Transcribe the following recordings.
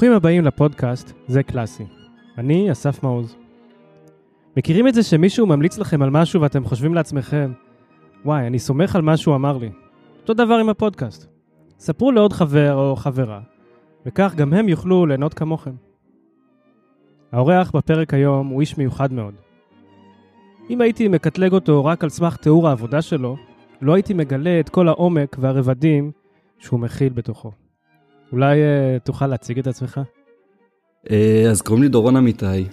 ברוכים הבאים לפודקאסט זה קלאסי. אני אסף מעוז. מכירים את זה שמישהו ממליץ לכם על משהו ואתם חושבים לעצמכם, וואי, אני סומך על מה שהוא אמר לי. אותו דבר עם הפודקאסט. ספרו לעוד חבר או חברה, וכך גם הם יוכלו ליהנות כמוכם. האורח בפרק היום הוא איש מיוחד מאוד. אם הייתי מקטלג אותו רק על סמך תיאור העבודה שלו, לא הייתי מגלה את כל העומק והרבדים שהוא מכיל בתוכו. אולי uh, תוכל להציג את עצמך? Uh, אז קוראים לי דורון אמיתי,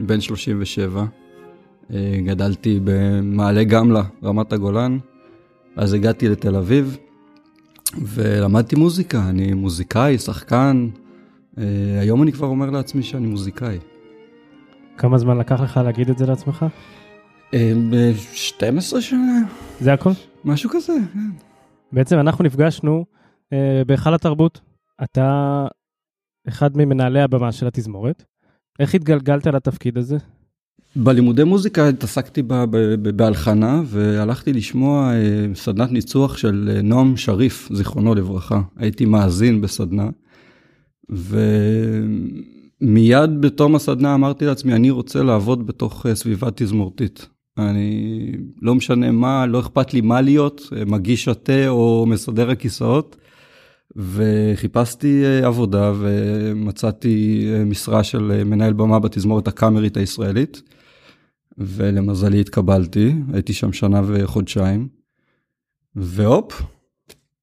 בן 37. Uh, גדלתי במעלה גמלה, רמת הגולן. אז הגעתי לתל אביב ולמדתי מוזיקה, אני מוזיקאי, שחקן. היום אני כבר אומר לעצמי שאני מוזיקאי. כמה זמן לקח לך להגיד את זה לעצמך? Uh, 12 שנה. זה הכל? משהו כזה, כן. בעצם אנחנו נפגשנו uh, בהיכל התרבות. אתה אחד ממנהלי הבמה של התזמורת. איך התגלגלת לתפקיד הזה? בלימודי מוזיקה התעסקתי בהלחנה והלכתי לשמוע אה, סדנת ניצוח של אה, נועם שריף, זיכרונו לברכה. הייתי מאזין בסדנה, ומיד בתום הסדנה אמרתי לעצמי, אני רוצה לעבוד בתוך אה, סביבה תזמורתית. אני, לא משנה מה, לא אכפת לי מה להיות, מגיש התה או מסדר הכיסאות. וחיפשתי אה, עבודה ומצאתי אה, משרה של אה, מנהל במה בתזמורת הקאמרית הישראלית. ולמזלי התקבלתי, הייתי שם שנה וחודשיים. והופ,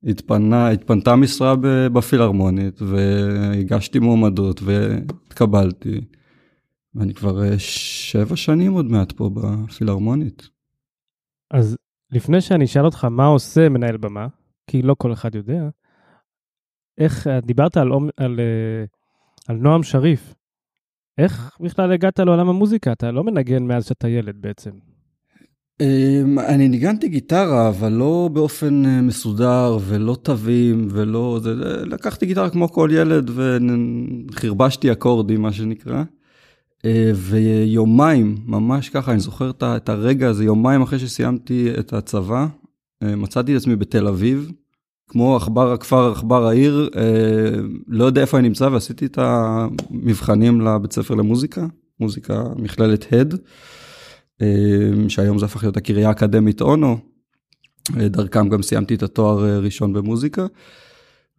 התפנה, התפנתה משרה בפילהרמונית והגשתי מועמדות והתקבלתי. ואני כבר שבע שנים עוד מעט פה בפילהרמונית. אז לפני שאני אשאל אותך מה עושה מנהל במה, כי לא כל אחד יודע, איך, דיברת על, על, אה, על נועם שריף. איך בכלל הגעת לעולם המוזיקה? אתה לא מנגן מאז שאתה ילד בעצם. אמ, אני ניגנתי גיטרה, אבל לא באופן אה, מסודר ולא תווים ולא... זה, לקחתי גיטרה כמו כל ילד וחרבשתי אקורדים, מה שנקרא. אה, ויומיים, ממש ככה, אני זוכר את הרגע הזה, יומיים אחרי שסיימתי את הצבא, מצאתי את עצמי בתל אביב, כמו עכבר הכפר, עכבר העיר, אה, לא יודע איפה אני נמצא ועשיתי את המבחנים לבית ספר למוזיקה, מוזיקה מכללת הד, אה, שהיום זה הפך להיות הקריה האקדמית אונו, אה, דרכם גם סיימתי את התואר אה, ראשון במוזיקה.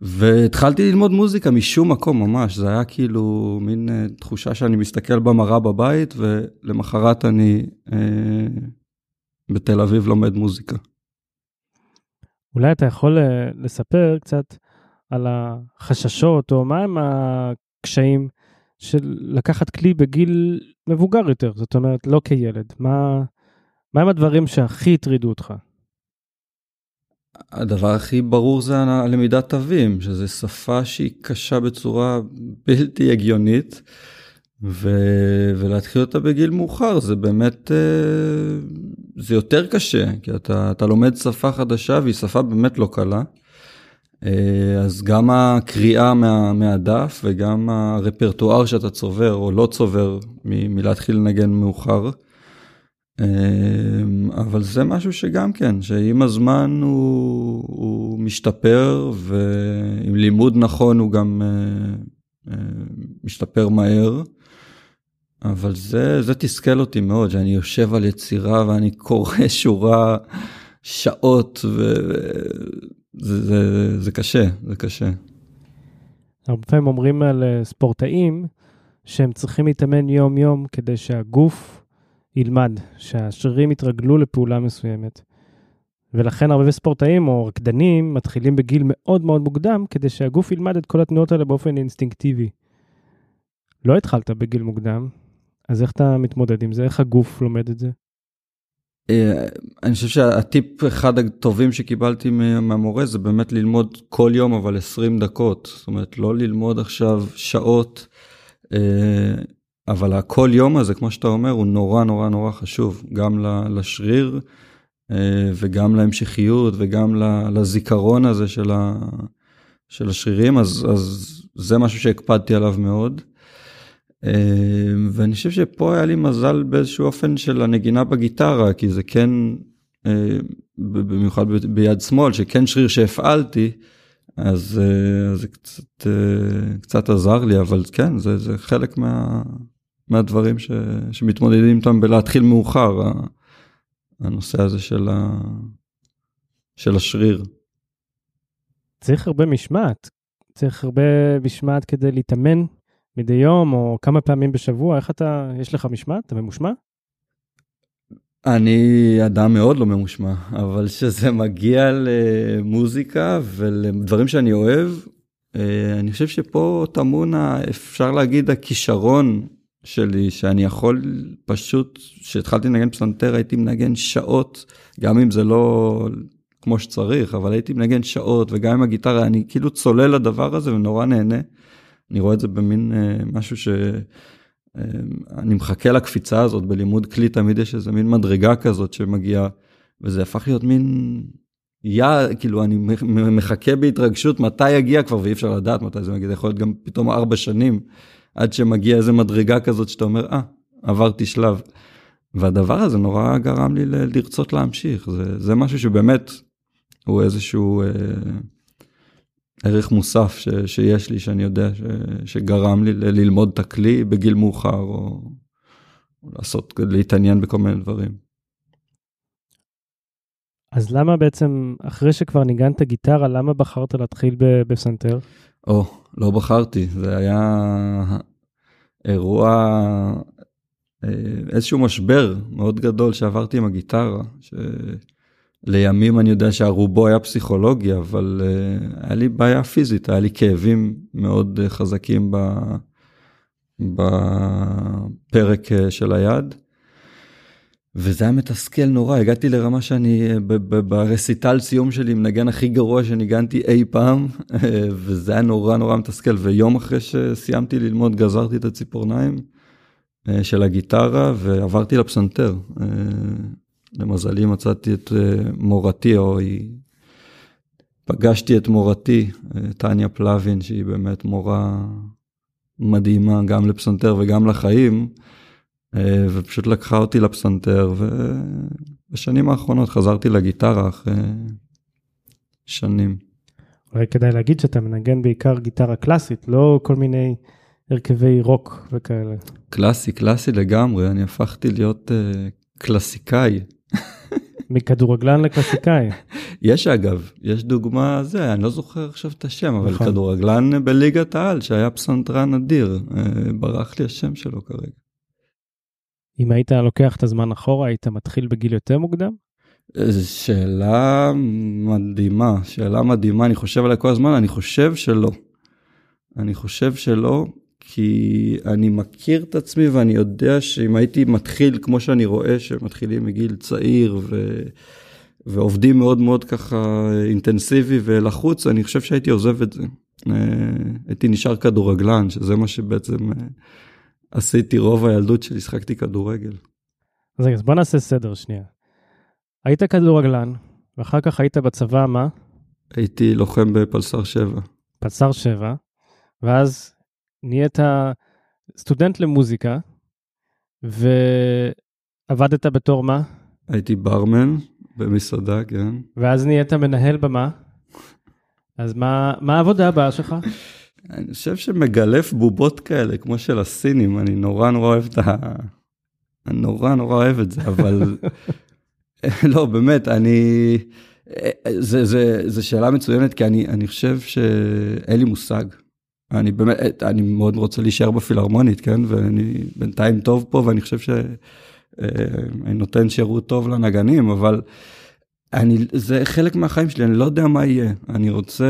והתחלתי ללמוד מוזיקה משום מקום ממש, זה היה כאילו מין אה, תחושה שאני מסתכל במראה בבית ולמחרת אני אה, בתל אביב לומד מוזיקה. אולי אתה יכול אה, לספר קצת על החששות, או מהם הקשיים של לקחת כלי בגיל מבוגר יותר, זאת אומרת, לא כילד. מה, מהם הדברים שהכי הטרידו אותך? הדבר הכי ברור זה הלמידת תווים, שזו שפה שהיא קשה בצורה בלתי הגיונית. ו... ולהתחיל אותה בגיל מאוחר זה באמת אה, זה יותר קשה כי אתה, אתה לומד שפה חדשה והיא שפה באמת לא קלה. אה, אז גם הקריאה מה, מהדף וגם הרפרטואר שאתה צובר או לא צובר מ, מלהתחיל לנגן מאוחר. אה, אבל זה משהו שגם כן שעם הזמן הוא, הוא משתפר ועם לימוד נכון הוא גם משתפר מהר. אבל זה, זה תסכל אותי מאוד, שאני יושב על יצירה ואני קורא שורה שעות, וזה זה, זה קשה, זה קשה. הרבה פעמים אומרים על אה, ספורטאים שהם צריכים להתאמן יום-יום כדי שהגוף ילמד, שהשרירים יתרגלו לפעולה מסוימת. ולכן הרבה ספורטאים או רקדנים מתחילים בגיל מאוד מאוד מוקדם כדי שהגוף ילמד את כל התנועות האלה באופן אינסטינקטיבי. לא התחלת בגיל מוקדם, אז איך אתה מתמודד עם זה? איך הגוף לומד את זה? אה, אני חושב שהטיפ אחד הטובים שקיבלתי מהמורה זה באמת ללמוד כל יום אבל 20 דקות. זאת אומרת לא ללמוד עכשיו שעות, אה, אבל הכל יום הזה כמו שאתה אומר הוא נורא נורא נורא חשוב גם לשריר אה, וגם להמשכיות וגם לזיכרון הזה של, השרירים אז, אז זה משהו שהקפדתי עליו מאוד. אמ, ואני חושב שפה היה לי מזל באיזשהו אופן של הנגינה בגיטרה, כי זה כן, אה, במיוחד ביד שמאל, שכן שריר שהפעלתי, אז אה, זה קצת, אה, קצת עזר לי, אבל כן, זה, זה חלק מה, מהדברים ש, שמתמודדים איתם בלהתחיל מאוחר, הנושא הזה של, ה, של השריר. צריך הרבה משמעת, צריך הרבה משמעת כדי להתאמן מדי יום או כמה פעמים בשבוע, איך אתה, יש לך משמעת? אתה ממושמע? אני אדם מאוד לא ממושמע, אבל כשזה מגיע למוזיקה ולדברים שאני אוהב, אה, אני חושב שפה טמון, אפשר להגיד, הכישרון שלי, שאני יכול פשוט, כשהתחלתי לנגן פסנתר הייתי מנגן שעות, גם אם זה לא כמו שצריך, אבל הייתי מנגן שעות, וגם עם הגיטרה, אני כאילו צולל לדבר הזה ונורא נהנה. אני רואה את זה במין uh, משהו שאני uh, מחכה לקפיצה הזאת, בלימוד כלי תמיד יש איזה מין מדרגה כזאת שמגיעה, וזה הפך להיות מין יא, כאילו אני מחכה בהתרגשות מתי יגיע כבר, ואי אפשר לדעת מתי זה מגיע, זה יכול להיות גם פתאום ארבע שנים, עד שמגיע איזה מדרגה כזאת שאתה אומר, אה, ah, עברתי שלב. והדבר הזה נורא גרם לי לרצות להמשיך, זה, זה משהו שבאמת הוא איזשהו אה, ערך מוסף ש, שיש לי, שאני יודע ש, שגרם לי ללמוד את הכלי בגיל מאוחר, או, או לעשות, להתעניין בכל מיני דברים. אז למה בעצם, אחרי שכבר ניגנת גיטרה, למה בחרת להתחיל בפסנתר? או, לא בחרתי, זה היה אירוע, אה, איזשהו משבר מאוד גדול שעברתי עם הגיטרה, ש... לימים אני יודע שהרובו היה פסיכולוגי, אבל uh, היה לי בעיה פיזית, היה לי כאבים מאוד uh, חזקים בפרק uh, של היד. וזה היה מתסכל נורא, הגעתי לרמה שאני ברסיטל סיום שלי מנגן הכי גרוע שניגנתי אי פעם, וזה היה נורא נורא מתסכל, ויום אחרי שסיימתי ללמוד גזרתי את הציפורניים של הגיטרה ועברתי לפסנתר. למזלי מצאתי את אה, מורתי, או היא... פגשתי את מורתי, אה, טניה פלווין, שהיא באמת מורה מדהימה, גם לפסנתר וגם לחיים, אה, ופשוט לקחה אותי לפסנתר, ובשנים האחרונות חזרתי לגיטרה אחרי שנים. אולי כדאי להגיד שאתה מנגן בעיקר גיטרה קלאסית, לא כל מיני הרכבי רוק וכאלה. קלאסי, קלאסי לגמרי, אני הפכתי להיות uh, קלאסיקאי. מכדורגלן לקלאסיקאי. יש אגב, יש דוגמה זה, אני לא זוכר עכשיו את השם, אבל נכון. כדורגלן בליגת העל שהיה פסנתרן אדיר, אה, ברח לי השם שלו כרגע. אם היית לוקח את הזמן אחורה, היית מתחיל בגיל יותר מוקדם? שאלה מדהימה, שאלה מדהימה, אני חושב עליה כל הזמן, אני חושב שלא. אני חושב שלא, כי אני מכיר את עצמי ואני יודע שאם הייתי מתחיל כמו שאני רואה שמתחילים מגיל צעיר ו... ועובדים מאוד מאוד ככה אינטנסיבי ולחוץ, אני חושב שהייתי עוזב את זה. אה, הייתי נשאר כדורגלן, שזה מה שבעצם אה, עשיתי רוב הילדות שלי, שחקתי כדורגל. אז רגע, אז בוא נעשה סדר שנייה. היית כדורגלן, ואחר כך היית בצבא, מה? הייתי לוחם בפלסר 7. פלסר 7, ואז נהיית סטודנט למוזיקה, ועבדת בתור מה? הייתי ברמן במסעדה, כן. ואז נהיית מנהל במה? אז מה, מה העבודה הבאה שלך? אני חושב שמגלף בובות כאלה, כמו של הסינים, אני נורא נורא אוהב את ה... אני נורא נורא אוהב את זה, אבל... לא, באמת, אני... זה, זה, זה שאלה מצוינת, כי אני, אני חושב שאין לי מושג. אני באמת, אני מאוד רוצה להישאר בפילהרמונית, כן? ואני בינתיים טוב פה, ואני חושב שאני אה, נותן שירות טוב לנגנים, אבל אני, זה חלק מהחיים שלי, אני לא יודע מה יהיה. אני רוצה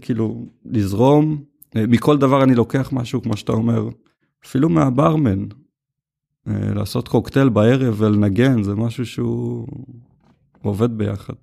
כאילו לזרום, אה, מכל דבר אני לוקח משהו, כמו שאתה אומר, אפילו מהברמן. אה, לעשות קוקטייל בערב ולנגן, זה משהו שהוא עובד ביחד.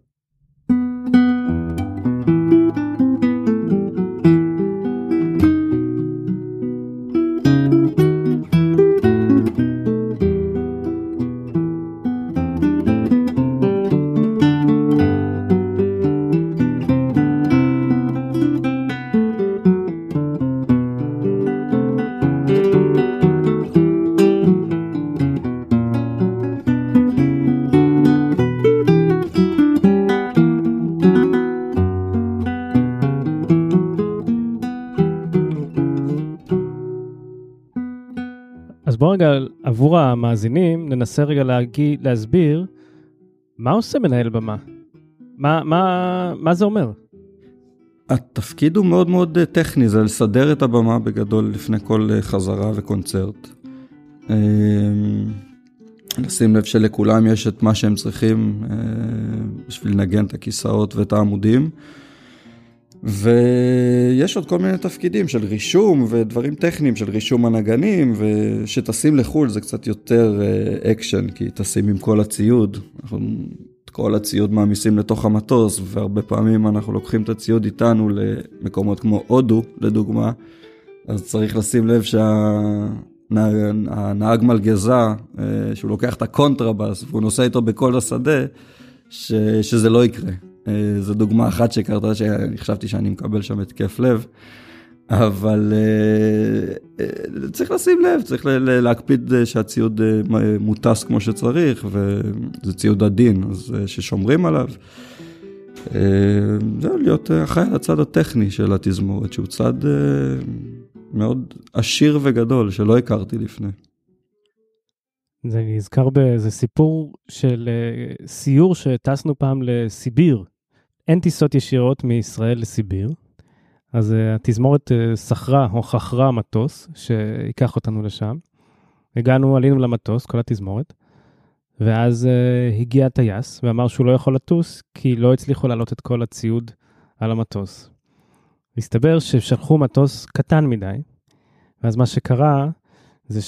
עבור המאזינים, ננסה רגע להגיד, להסביר מה עושה מנהל במה. מה, מה, מה זה אומר? התפקיד הוא מאוד מאוד טכני, זה לסדר את הבמה בגדול לפני כל חזרה וקונצרט. לשים לב שלכולם יש את מה שהם צריכים בשביל לנגן את הכיסאות ואת העמודים. ויש עוד כל מיני תפקידים של רישום ודברים טכניים של רישום הנגנים, ושטסים לחו"ל זה קצת יותר אקשן, כי טסים עם כל הציוד. אנחנו את כל הציוד מעמיסים לתוך המטוס, והרבה פעמים אנחנו לוקחים את הציוד איתנו למקומות כמו הודו, לדוגמה, אז צריך לשים לב שהנהג מלגזה, שהוא לוקח את הקונטרבאס והוא נוסע איתו בכל השדה, ש... שזה לא יקרה. אה, זו דוגמה אחת שקרתה שאני חשבתי שאני מקבל שם התקף לב. אבל אה, אה, צריך לשים לב, צריך להקפיד שהציוד מוטס כמו שצריך, וזה ציוד עדין, אז ששומרים עליו. זהו, להיות אחראי על הצד הטכני של התזמורת, שהוא צד מאוד עשיר וגדול, שלא הכרתי לפני. זה נזכר באיזה סיפור של סיור שטסנו פעם לסיביר, אין טיסות ישירות מישראל לסיביר, אז uh, התזמורת שכרה או חכרה מטוס שיקח אותנו לשם. הגענו, עלינו למטוס, כל התזמורת, ואז הגיע הטייס ואמר שהוא לא יכול לטוס כי לא הצליחו להעלות את כל הציוד על המטוס. הסתבר ששלחו מטוס קטן מדי, ואז מה שקרה זה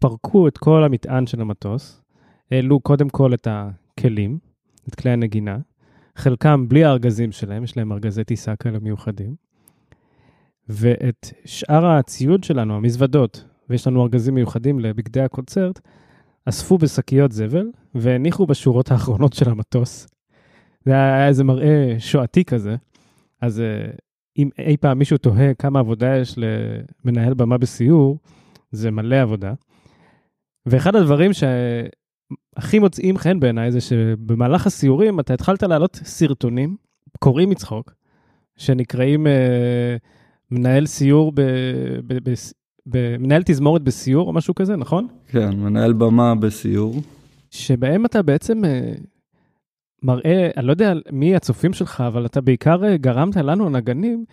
שפרקו את כל המטען של המטוס, העלו קודם כל את הכלים, את כלי הנגינה, חלקם בלי הארגזים שלהם, יש להם ארגזי טיסה כאלה מיוחדים. ואת שאר הציוד שלנו, המזוודות, ויש לנו ארגזים מיוחדים לבגדי הקונצרט, אספו בשקיות זבל והניחו בשורות האחרונות של המטוס. זה היה איזה מראה שואתי כזה. אז אה, אם אי פעם מישהו תוהה כמה עבודה יש למנהל במה בסיור, זה מלא עבודה. ואחד הדברים ש... הכי מוצאים חן בעיניי זה שבמהלך הסיורים אתה התחלת להעלות סרטונים, קוראים מצחוק, שנקראים אה, מנהל סיור, ב, ב, ב, ב, מנהל תזמורת בסיור או משהו כזה, נכון? כן, מנהל במה בסיור. שבהם אתה בעצם אה, מראה, אני לא יודע מי הצופים שלך, אבל אתה בעיקר אה, גרמת לנו, הנגנים,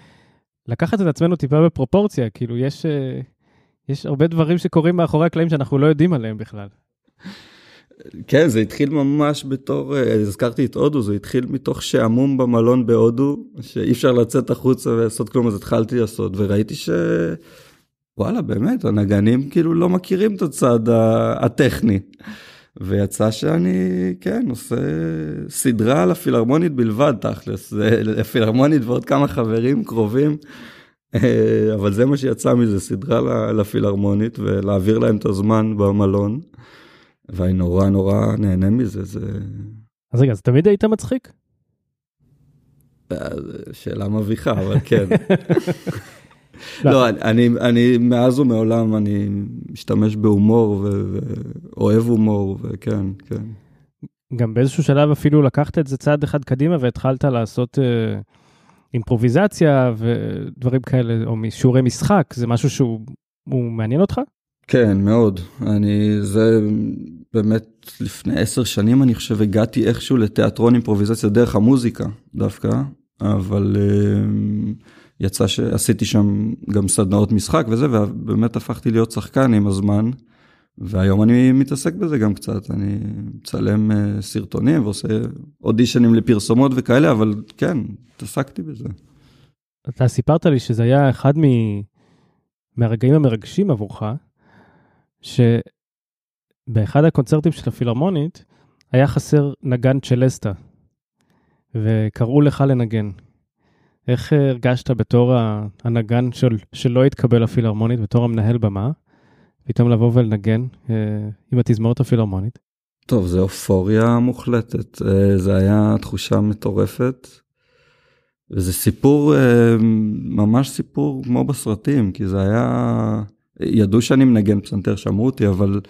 לקחת את עצמנו טיפה בפרופורציה, כאילו יש, אה, יש הרבה דברים שקורים מאחורי הקלעים שאנחנו לא יודעים עליהם בכלל. כן, זה התחיל ממש בתור, אה, הזכרתי את הודו, זה התחיל מתוך שעמום במלון בהודו, שאי אפשר לצאת החוצה ולעשות כלום, אז התחלתי לעשות, וראיתי ש... וואלה, באמת, הנגנים כאילו לא מכירים את הצד הטכני. ויצא שאני, כן, עושה סדרה על הפילהרמונית בלבד, תכלס, הפילהרמונית ועוד כמה חברים קרובים, אבל זה מה שיצא מזה, סדרה לפילהרמונית, ולהעביר להם את הזמן במלון. ואני נורא נורא נהנה מזה, זה... אז רגע, אז תמיד היית מצחיק? שאלה מביכה, אבל כן. לא, לא אני, אני מאז ומעולם, אני משתמש בהומור ואוהב הומור, וכן, כן. גם באיזשהו שלב אפילו לקחת את זה צעד אחד קדימה והתחלת לעשות אה, אימפרוביזציה ודברים כאלה, או שיעורי משחק, זה משהו שהוא מעניין אותך? כן, מאוד. אני, זה באמת לפני עשר שנים אני חושב הגעתי איכשהו לתיאטרון אימפרוביזציה דרך המוזיקה דווקא, אבל uh, יצא שעשיתי שם גם סדנאות משחק וזה, ובאמת הפכתי להיות שחקן עם הזמן, והיום אני מתעסק בזה גם קצת, אני מצלם uh, סרטונים ועושה אודישנים לפרסומות וכאלה, אבל כן, התעסקתי בזה. אתה סיפרת לי שזה היה אחד מ... מהרגעים המרגשים עבורך, שבאחד הקונצרטים של הפילהרמונית היה חסר נגן צ'לסטה, וקראו לך לנגן. איך הרגשת בתור הנגן של, שלא התקבל לפילהרמונית, בתור המנהל במה, פתאום לבוא ולנגן אה, עם התזמורת הפילהרמונית? טוב, זה אופוריה מוחלטת, אה, זה היה תחושה מטורפת. וזה סיפור, אה, ממש סיפור כמו בסרטים, כי זה היה ידעו שאני מנגן פסנתר, שמעו אותי, אבל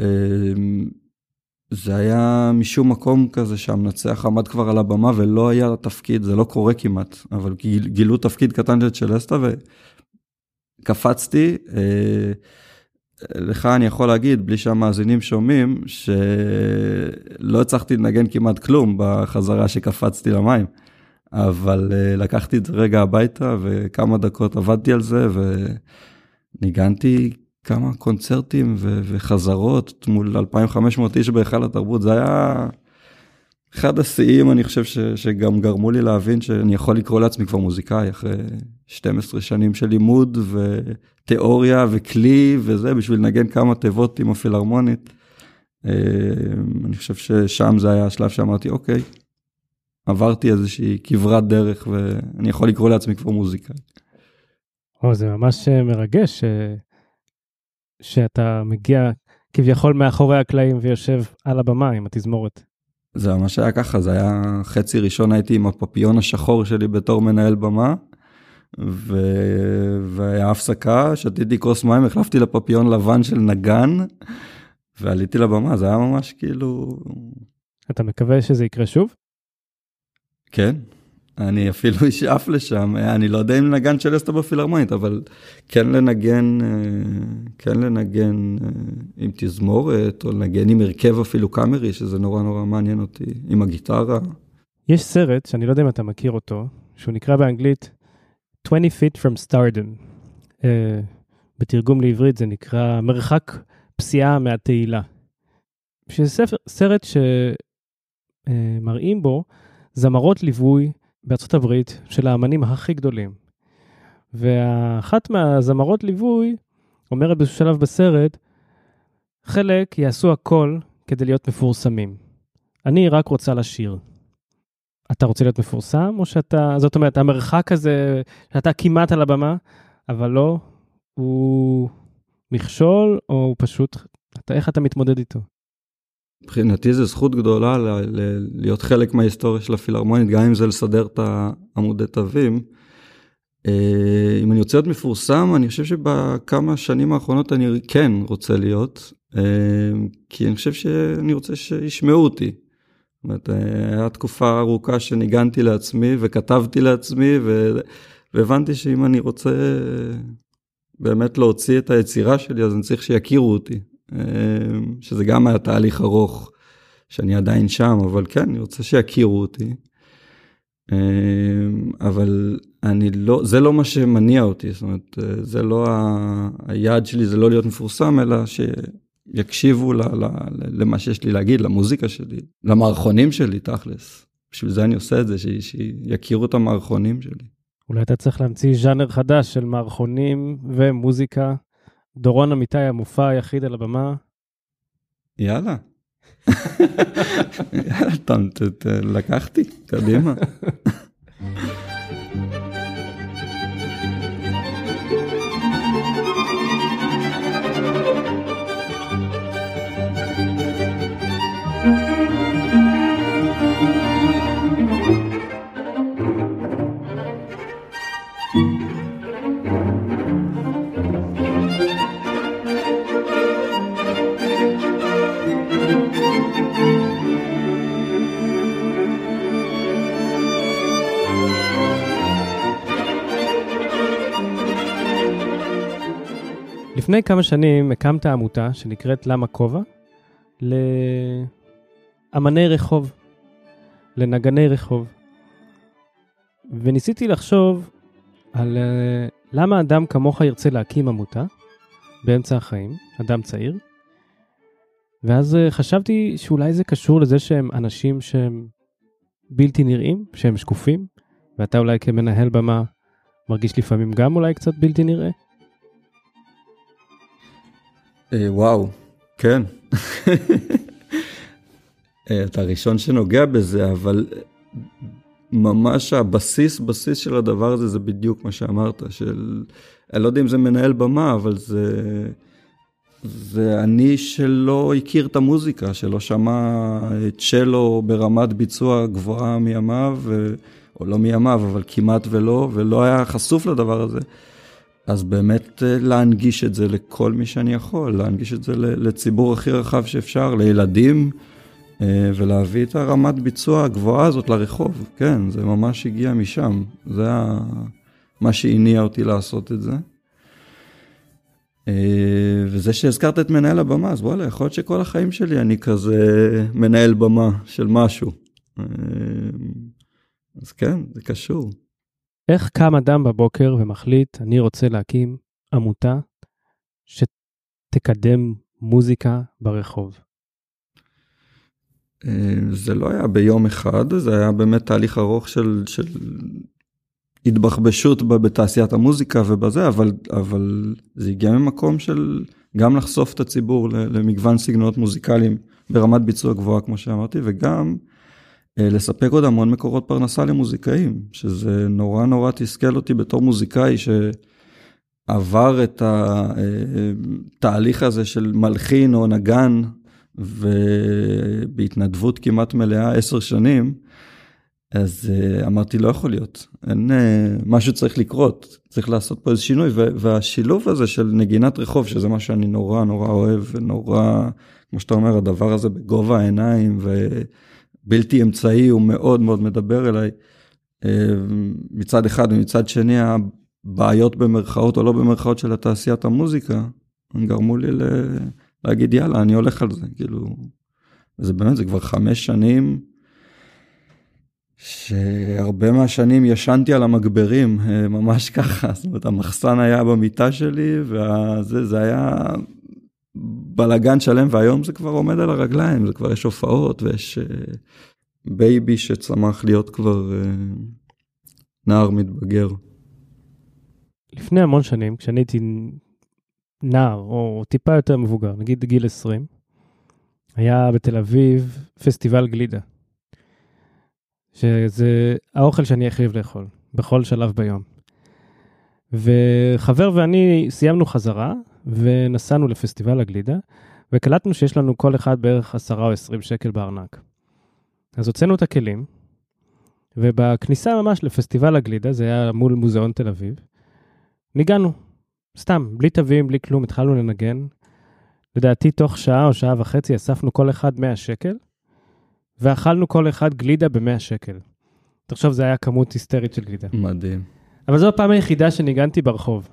אה, זה היה משום מקום כזה שהמנצח עמד כבר על הבמה ולא היה תפקיד, זה לא קורה כמעט, אבל גיל, גילו תפקיד קטן של צ'לסטה וקפצתי. אה, לך אני יכול להגיד, בלי שהמאזינים שומעים, שלא הצלחתי לנגן כמעט כלום בחזרה שקפצתי למים. אבל uh, לקחתי את זה רגע הביתה וכמה דקות עבדתי על זה וניגנתי כמה קונצרטים ו- וחזרות מול 2,500 איש בהיכל התרבות, זה היה אחד השיאים, אני חושב ש- שגם גרמו לי להבין שאני יכול לקרוא לעצמי כבר מוזיקאי אחרי 12 שנים של לימוד ותיאוריה וכלי וזה, בשביל לנגן כמה תיבות עם הפילהרמונית. אה, אני חושב ששם זה היה השלב שאמרתי, אוקיי, עברתי איזושהי כברת דרך ואני יכול לקרוא לעצמי כבר מוזיקאי. או, זה ממש אה, מרגש ש... שאתה מגיע כביכול מאחורי הקלעים ויושב על הבמה עם התזמורת. זה ממש היה ככה, זה היה חצי ראשון הייתי עם הפפיון השחור שלי בתור מנהל במה, ו... והיה הפסקה, שתיתי כוס מים, החלפתי לפפיון לבן של נגן, ועליתי לבמה, זה היה ממש כאילו... אתה מקווה שזה יקרה שוב? כן, אני אפילו אשאף לשם, אני לא יודע אם לנגן צ'לסטה בפילהרמונית, אבל כן לנגן, אה, כן לנגן אה, עם תזמורת, או לנגן עם הרכב אפילו קאמרי, שזה נורא נורא מעניין אותי, עם הגיטרה. יש סרט, שאני לא יודע אם אתה מכיר אותו, שהוא נקרא באנגלית 20 feet from stardom. Uh, בתרגום לעברית זה נקרא מרחק פסיעה מהתהילה. שזה סרט שמראים בו זמרות ליווי בארצות הברית של האמנים הכי גדולים. ואחת מהזמרות ליווי אומרת באיזשהו שלב בסרט, חלק יעשו הכל כדי להיות מפורסמים. אני רק רוצה לשיר. אתה רוצה להיות מפורסם, או שאתה, זאת אומרת, המרחק הזה, שאתה כמעט על הבמה, אבל לא, הוא מכשול, או הוא פשוט, אתה, איך אתה מתמודד איתו? מבחינתי זו זכות גדולה ל- ל- להיות חלק מההיסטוריה של הפילהרמונית, גם אם זה לסדר את העמודי תווים. אה, אם אני רוצה להיות מפורסם, אני חושב שבכמה שנים האחרונות אני כן רוצה להיות, אה, כי אני חושב שאני רוצה שישמעו אותי. זאת אומרת, אה, הייתה תקופה ארוכה שניגנתי לעצמי וכתבתי לעצמי, ו... והבנתי שאם אני רוצה באמת להוציא את היצירה שלי, אז אני צריך שיכירו אותי. אמ, שזה גם היה תהליך ארוך, שאני עדיין שם, אבל כן, אני רוצה שיכירו אותי. אמ, אבל אני לא, זה לא מה שמניע אותי, זאת אומרת, זה לא ה... היעד שלי, זה לא להיות מפורסם, אלא שיקשיבו ל, ל, למה שיש לי להגיד, למוזיקה שלי, למערכונים שלי, תכלס. בשביל זה אני עושה את זה, שיכירו את המערכונים שלי. אולי אתה צריך להמציא ז'אנר חדש של מערכונים ומוזיקה דורון אמיתי המופע היחיד על הבמה. יאללה. יאללה, לקחתי, קדימה. לפני כמה שנים הקמת עמותה שנקראת למה כובע לאמני רחוב, לנגני רחוב. וניסיתי לחשוב על uh, למה אדם כמוך ירצה להקים עמותה באמצע החיים, אדם צעיר, ואז uh, חשבתי שאולי זה קשור לזה שהם אנשים שהם בלתי נראים, שהם שקופים, ואתה אולי כמנהל במה מרגיש לפעמים גם אולי קצת בלתי נראה. אה, וואו, כן. אה, אתה הראשון שנוגע בזה, אבל ממש הבסיס, בסיס של הדבר הזה זה בדיוק מה שאמרת, של, אני לא יודע אם זה מנהל במה, אבל זה, זה אני שלא הכיר את המוזיקה, שלא שמע צ'לו ברמת ביצוע גבוהה מימיו, או לא מימיו, אבל כמעט ולא, ולא היה חשוף לדבר הזה. אז באמת אה, להנגיש את זה לכל מי שאני יכול, להנגיש את זה לציבור הכי רחב שאפשר, לילדים, אה, ולהביא את הרמת ביצוע הגבוהה הזאת לרחוב. כן, זה ממש הגיע משם. זה מה שהניע אותי לעשות את זה. אה, וזה שהזכרת את מנהל הבמה, אז וואלה, יכול להיות שכל החיים שלי אני כזה מנהל במה של משהו. אז כן, זה קשור. איך קם אדם בבוקר ומחליט, אני רוצה להקים עמותה שתקדם מוזיקה ברחוב? אה, זה לא היה ביום אחד, זה היה באמת תהליך ארוך של, של התבחבשות בתעשיית המוזיקה ובזה, אבל, אבל זה הגיע ממקום של גם לחשוף את הציבור למגוון סגנונות מוזיקליים ברמת ביצוע גבוהה, כמו שאמרתי, וגם לספק עוד המון מקורות פרנסה למוזיקאים, שזה נורא נורא תסכל אותי בתור מוזיקאי שעבר את התהליך אה, הזה של מלחין או נגן, ובהתנדבות כמעט מלאה עשר שנים, אז uh, אמרתי, לא יכול להיות, אין, משהו צריך לקרות, צריך לעשות פה איזה שינוי, והשילוב הזה של נגינת רחוב, שזה מה שאני נורא נורא אוהב, ונורא, כמו שאתה אומר, הדבר הזה בגובה העיניים ובלתי אמצעי, הוא מאוד מאוד מדבר אליי. Uh, מצד אחד, ומצד שני, הבעיות במרכאות או לא במרכאות של התעשיית המוזיקה, גרמו לי. להגיד, יאללה, אני הולך על זה, כאילו, זה באמת, זה כבר חמש שנים. שהרבה מהשנים ישנתי על המגברים, אה, ממש ככה, זאת אומרת, המחסן היה במיטה שלי, וזה זה היה בלאגן שלם, והיום זה כבר עומד על הרגליים, זה כבר יש הופעות, ויש אה, baby שצמח להיות כבר אה, נער מתבגר. לפני המון שנים, כשאני הייתי נער, או טיפה יותר מבוגר, נגיד גיל 20, היה בתל אביב פסטיבל גלידה. שזה האוכל שאני הכי אוהב לאכול, בכל שלב ביום. וחבר ואני סיימנו חזרה, ונסענו לפסטיבל הגלידה, וקלטנו שיש לנו כל אחד בערך 10 או 20 שקל בארנק. אז הוצאנו את הכלים, ובכניסה ממש לפסטיבל הגלידה, זה היה מול מוזיאון תל אביב, ניגענו, סתם, בלי תווים, בלי כלום, התחלנו לנגן. לדעתי, תוך שעה או שעה וחצי אספנו כל אחד 100 שקל, ואכלנו כל אחד גלידה ב-100 שקל. תחשוב, זה היה כמות היסטרית של גלידה. מדהים. אבל זו הפעם היחידה שניגנתי ברחוב.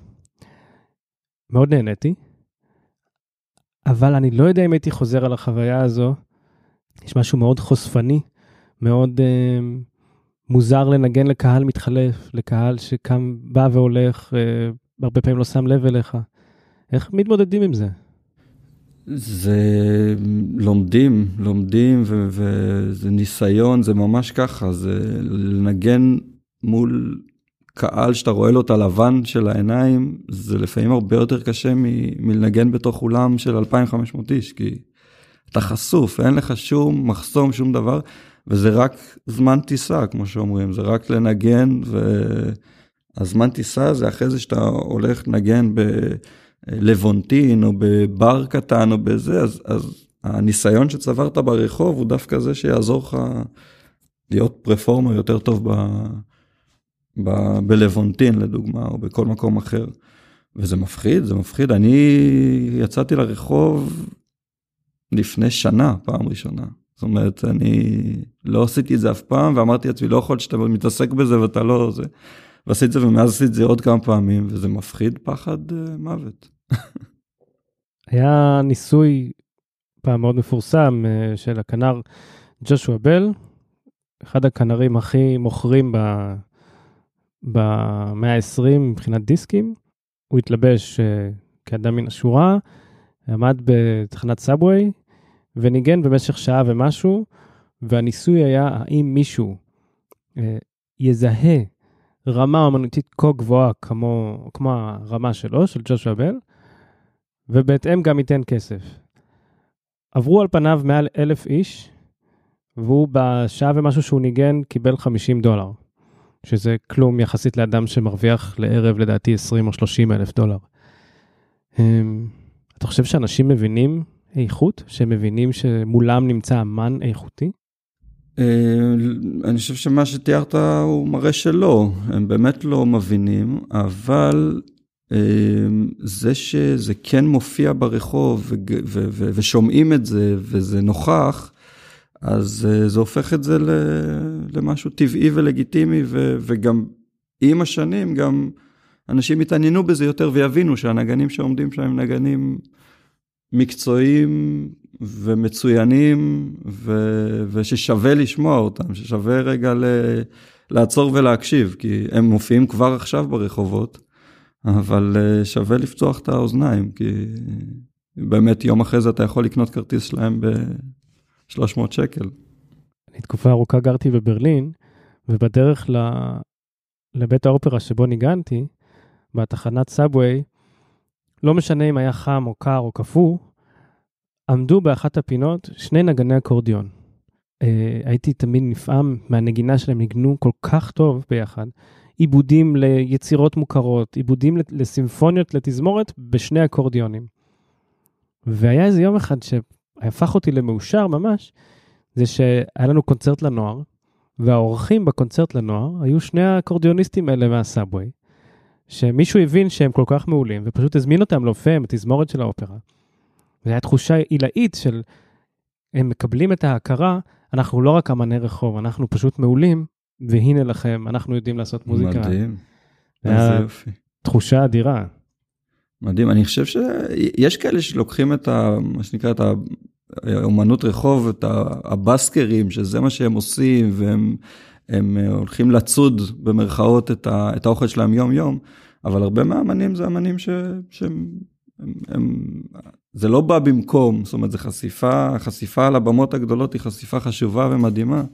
מאוד נהניתי, אבל אני לא יודע אם הייתי חוזר על החוויה הזו. יש משהו מאוד חושפני, מאוד אה, מוזר לנגן לקהל מתחלף, לקהל שקם, בא והולך, אה, הרבה פעמים לא שם לב אליך. איך מתמודדים עם זה? זה לומדים, לומדים וזה ניסיון, זה ממש ככה, זה לנגן מול קהל שאתה רואה לו את הלבן של העיניים, זה לפעמים הרבה יותר קשה מ- מלנגן בתוך אולם של 2,500 איש, כי אתה חשוף, אין לך שום מחסום, שום דבר, וזה רק זמן טיסה, כמו שאומרים, זה רק לנגן, והזמן טיסה זה אחרי זה שאתה הולך לנגן ב... לבונטין או בבר קטן או בזה, אז, אז הניסיון שצברת ברחוב הוא דווקא זה שיעזור לך להיות פרפורמר יותר טוב ב, ב, בלוונטין לדוגמה, או בכל מקום אחר. וזה מפחיד, זה מפחיד. אני יצאתי לרחוב לפני שנה, פעם ראשונה. זאת אומרת, אני לא עשיתי את זה אף פעם, ואמרתי לעצמי, לא יכול שאתה מתעסק בזה ואתה לא... זה. ועשיתי את זה, ומאז עשיתי את זה עוד כמה פעמים, וזה מפחיד פחד uh, מוות. היה ניסוי פעם מאוד מפורסם uh, של הכנר ג'ושוע בל, אחד הכנרים הכי מוכרים במאה ה-20 מבחינת דיסקים. הוא התלבש uh, כאדם מן השורה, עמד בתחנת סאבווי וניגן במשך שעה ומשהו, והניסוי היה האם מישהו uh, יזהה רמה אמנותית כה גבוהה כמו, כמו הרמה שלו, של ג'ושוע בל, ובהתאם גם ייתן כסף. עברו על פניו מעל אלף איש, והוא בשעה ומשהו שהוא ניגן קיבל 50 דולר, שזה כלום יחסית לאדם שמרוויח לערב לדעתי 20 או 30 אלף דולר. אמ, אתה חושב שאנשים מבינים איכות? שהם מבינים שמולם נמצא אמן איכותי? אה, אני חושב שמה שתיארת הוא מראה שלא, הם באמת לא מבינים, אבל אה, זה שזה כן מופיע ברחוב ושומעים את זה וזה נוכח, אז אה, זה הופך את זה למשהו טבעי ולגיטימי וגם עם השנים גם אנשים יתעניינו בזה יותר ויבינו שהנגנים שעומדים שם הם נגנים מקצועיים ומצוינים, ו... וששווה לשמוע אותם, ששווה רגע ל... לעצור ולהקשיב, כי הם מופיעים כבר עכשיו ברחובות, אבל אה, שווה לפתוח את האוזניים, כי באמת יום אחרי זה אתה יכול לקנות כרטיס שלהם ב-300 שקל. אני תקופה ארוכה גרתי בברלין, ובדרך ל... לבית האופרה שבו ניגנתי, בתחנת סאבווי, לא משנה אם היה חם או קר או קפוא, עמדו באחת הפינות שני נגני אקורדיון. אה, הייתי תמיד נפעם מהנגינה שלהם, ניגנו כל כך טוב ביחד. עיבודים ליצירות מוכרות, עיבודים לסימפוניות, לתזמורת, בשני אקורדיונים. והיה איזה יום אחד שהפך אותי למאושר ממש, זה שהיה לנו קונצרט לנוער, והאורחים בקונצרט לנוער היו שני האקורדיוניסטים האלה מהסאבווי, שמישהו הבין שהם כל כך מעולים, ופשוט הזמין אותם להופיע עם התזמורת של האופרה. זו הייתה תחושה עילאית של הם מקבלים את ההכרה, אנחנו לא רק אמני רחוב, אנחנו פשוט מעולים, והנה לכם, אנחנו יודעים לעשות מוזיקה. מדהים. איזה יופי. תחושה אדירה. מדהים, אני חושב שיש כאלה שלוקחים את ה... מה שנקרא, את האומנות רחוב, את הבסקרים, שזה מה שהם עושים, והם הם הולכים לצוד במרכאות את, ה, את האוכל שלהם יום-יום, אבל הרבה מהאמנים זה אמנים ש, שהם... הם, הם, זה לא בא במקום, זאת אומרת, זה חשיפה, חשיפה על הבמות הגדולות היא חשיפה חשובה ומדהימה.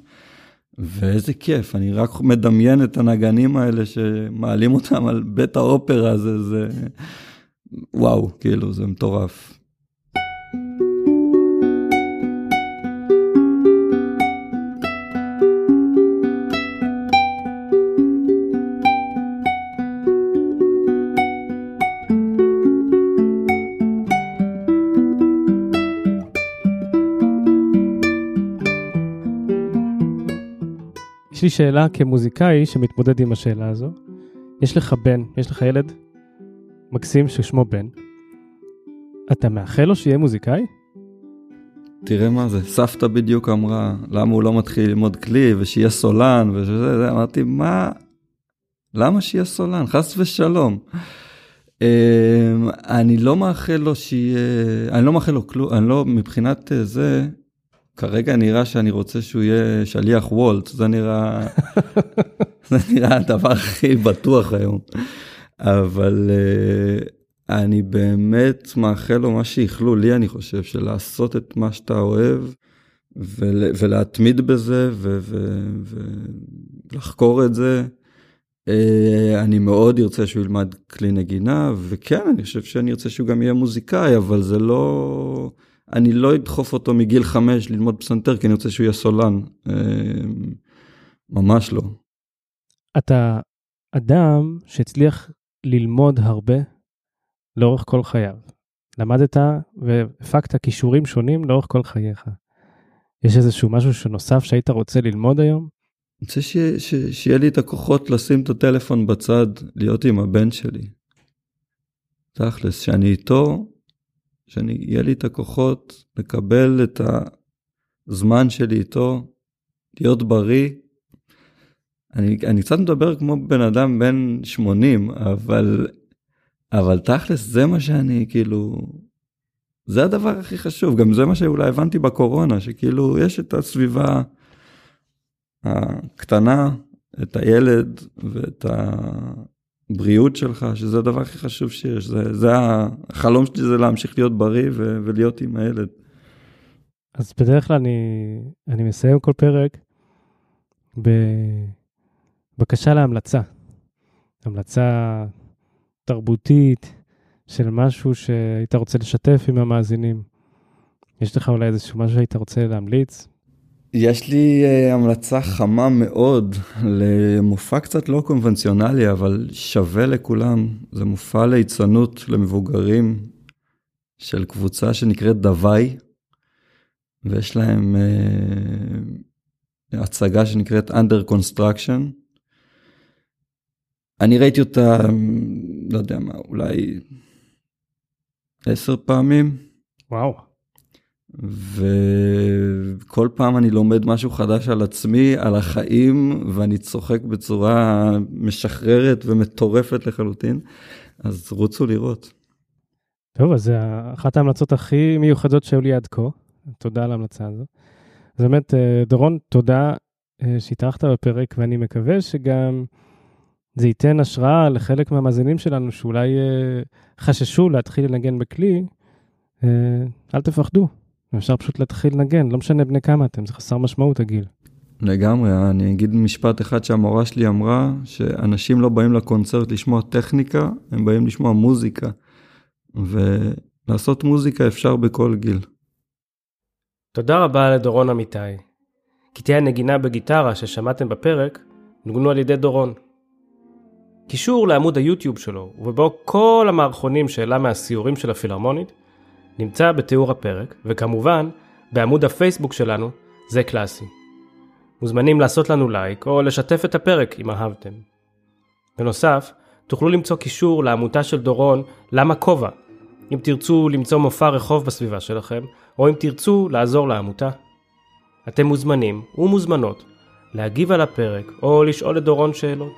ואיזה כיף, אני רק מדמיין את הנגנים האלה שמעלים אותם על בית האופרה, זה, זה, וואו, כאילו, זה מטורף. יש לי שאלה כמוזיקאי שמתמודד עם השאלה הזו. יש לך בן, יש לך ילד מקסים ששמו בן. אתה מאחל לו שיהיה מוזיקאי? תראה מה זה, סבתא בדיוק אמרה, למה הוא לא מתחיל ללמוד כלי ושיהיה סולן וזה, זה, אמרתי, מה, למה שיהיה סולן? חס ושלום. אמ, אני לא מאחל לו שיהיה, אני לא מאחל לו כלום, אני לא, מבחינת אה, זה, כרגע נראה שאני רוצה שהוא יהיה שליח וולט, זה נראה, זה נראה הדבר הכי בטוח היום. אבל uh, אני באמת מאחל לו מה שאיחלו לי, אני חושב, של לעשות את מה שאתה אוהב, ול, ולהתמיד בזה, ו, ו, ולחקור את זה. Uh, אני מאוד ארצה שהוא ילמד כלי נגינה, וכן, אני חושב שאני ארצה שהוא גם יהיה מוזיקאי, אבל זה לא... אני לא אדחוף אותו מגיל חמש ללמוד פסנתר, כי אני רוצה שהוא יהיה סולן. אמ, ממש לא. אתה אדם שהצליח ללמוד הרבה לאורך כל חייו. למדת והפקת כישורים שונים לאורך כל חייך. יש איזשהו משהו שנוסף שהיית רוצה ללמוד היום? אני רוצה שיה, ש, שיהיה לי את הכוחות לשים את הטלפון בצד, להיות עם הבן שלי. תכלס, שאני איתו שיהיה לי את הכוחות לקבל את הזמן שלי איתו, להיות בריא. אני, אני קצת מדבר כמו בן אדם בן 80, אבל, אבל תכלס זה מה שאני כאילו, זה הדבר הכי חשוב, גם זה מה שאולי הבנתי בקורונה, שכאילו יש את הסביבה הקטנה, את הילד ואת ה... הבריאות שלך, שזה הדבר הכי חשוב שיש. זה, זה החלום שלי זה להמשיך להיות בריא ו, ולהיות עם הילד. אז בדרך כלל אני, אני מסיים כל פרק בבקשה להמלצה. המלצה תרבותית של משהו שהיית רוצה לשתף עם המאזינים. יש לך אולי איזשהו משהו שהיית רוצה להמליץ? יש לי uh, המלצה חמה מאוד למופע קצת לא קונבנציונלי, אבל שווה לכולם. זה מופע ליצנות למבוגרים של קבוצה שנקראת דווי, ויש להם uh, הצגה שנקראת Under Construction. אני ראיתי אותה, לא יודע מה, אולי עשר פעמים. וואו. וכל פעם אני לומד משהו חדש על עצמי, על החיים, ואני צוחק בצורה משחררת ומטורפת לחלוטין, אז רוצו לראות. טוב, אז זה אחת ההמלצות הכי מיוחדות שהיו לי עד כה. תודה על ההמלצה הזו. אז באמת, אה, דורון, תודה אה, שהתארחת בפרק, ואני מקווה שגם זה ייתן השראה לחלק מהמאזינים שלנו שאולי אה, חששו להתחיל לנגן בכלי. אל תפחדו, אפשר פשוט להתחיל לנגן, לא משנה בני כמה אתם, זה חסר משמעות הגיל. לגמרי, אני אגיד משפט אחד שהמורה שלי אמרה, שאנשים לא באים לקונצרט לשמוע טכניקה, הם באים לשמוע מוזיקה. ולעשות מוזיקה אפשר בכל גיל. תודה רבה לדורון אמיתי. קטעי הנגינה בגיטרה ששמעתם בפרק נוגנו על ידי דורון. קישור לעמוד היוטיוב שלו, ובו כל המערכונים שהעלה מהסיורים של הפילהרמונית, נמצא בתיאור הפרק, וכמובן, בעמוד הפייסבוק שלנו, זה קלאסי. מוזמנים לעשות לנו לייק או לשתף את הפרק אם אהבתם. בנוסף, תוכלו למצוא קישור לעמותה של דורון למה כובע, אם תרצו למצוא מופע רחוב בסביבה שלכם, או אם תרצו לעזור לעמותה. אתם מוזמנים ומוזמנות להגיב על הפרק או לשאול את דורון שאלות.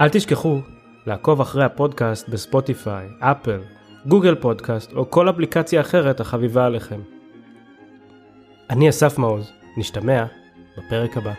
אל תשכחו לעקוב אחרי הפודקאסט בספוטיפיי, אפל, גוגל פודקאסט או כל אפליקציה אחרת החביבה עליכם. אני אסף מעוז, נשתמע בפרק הבא.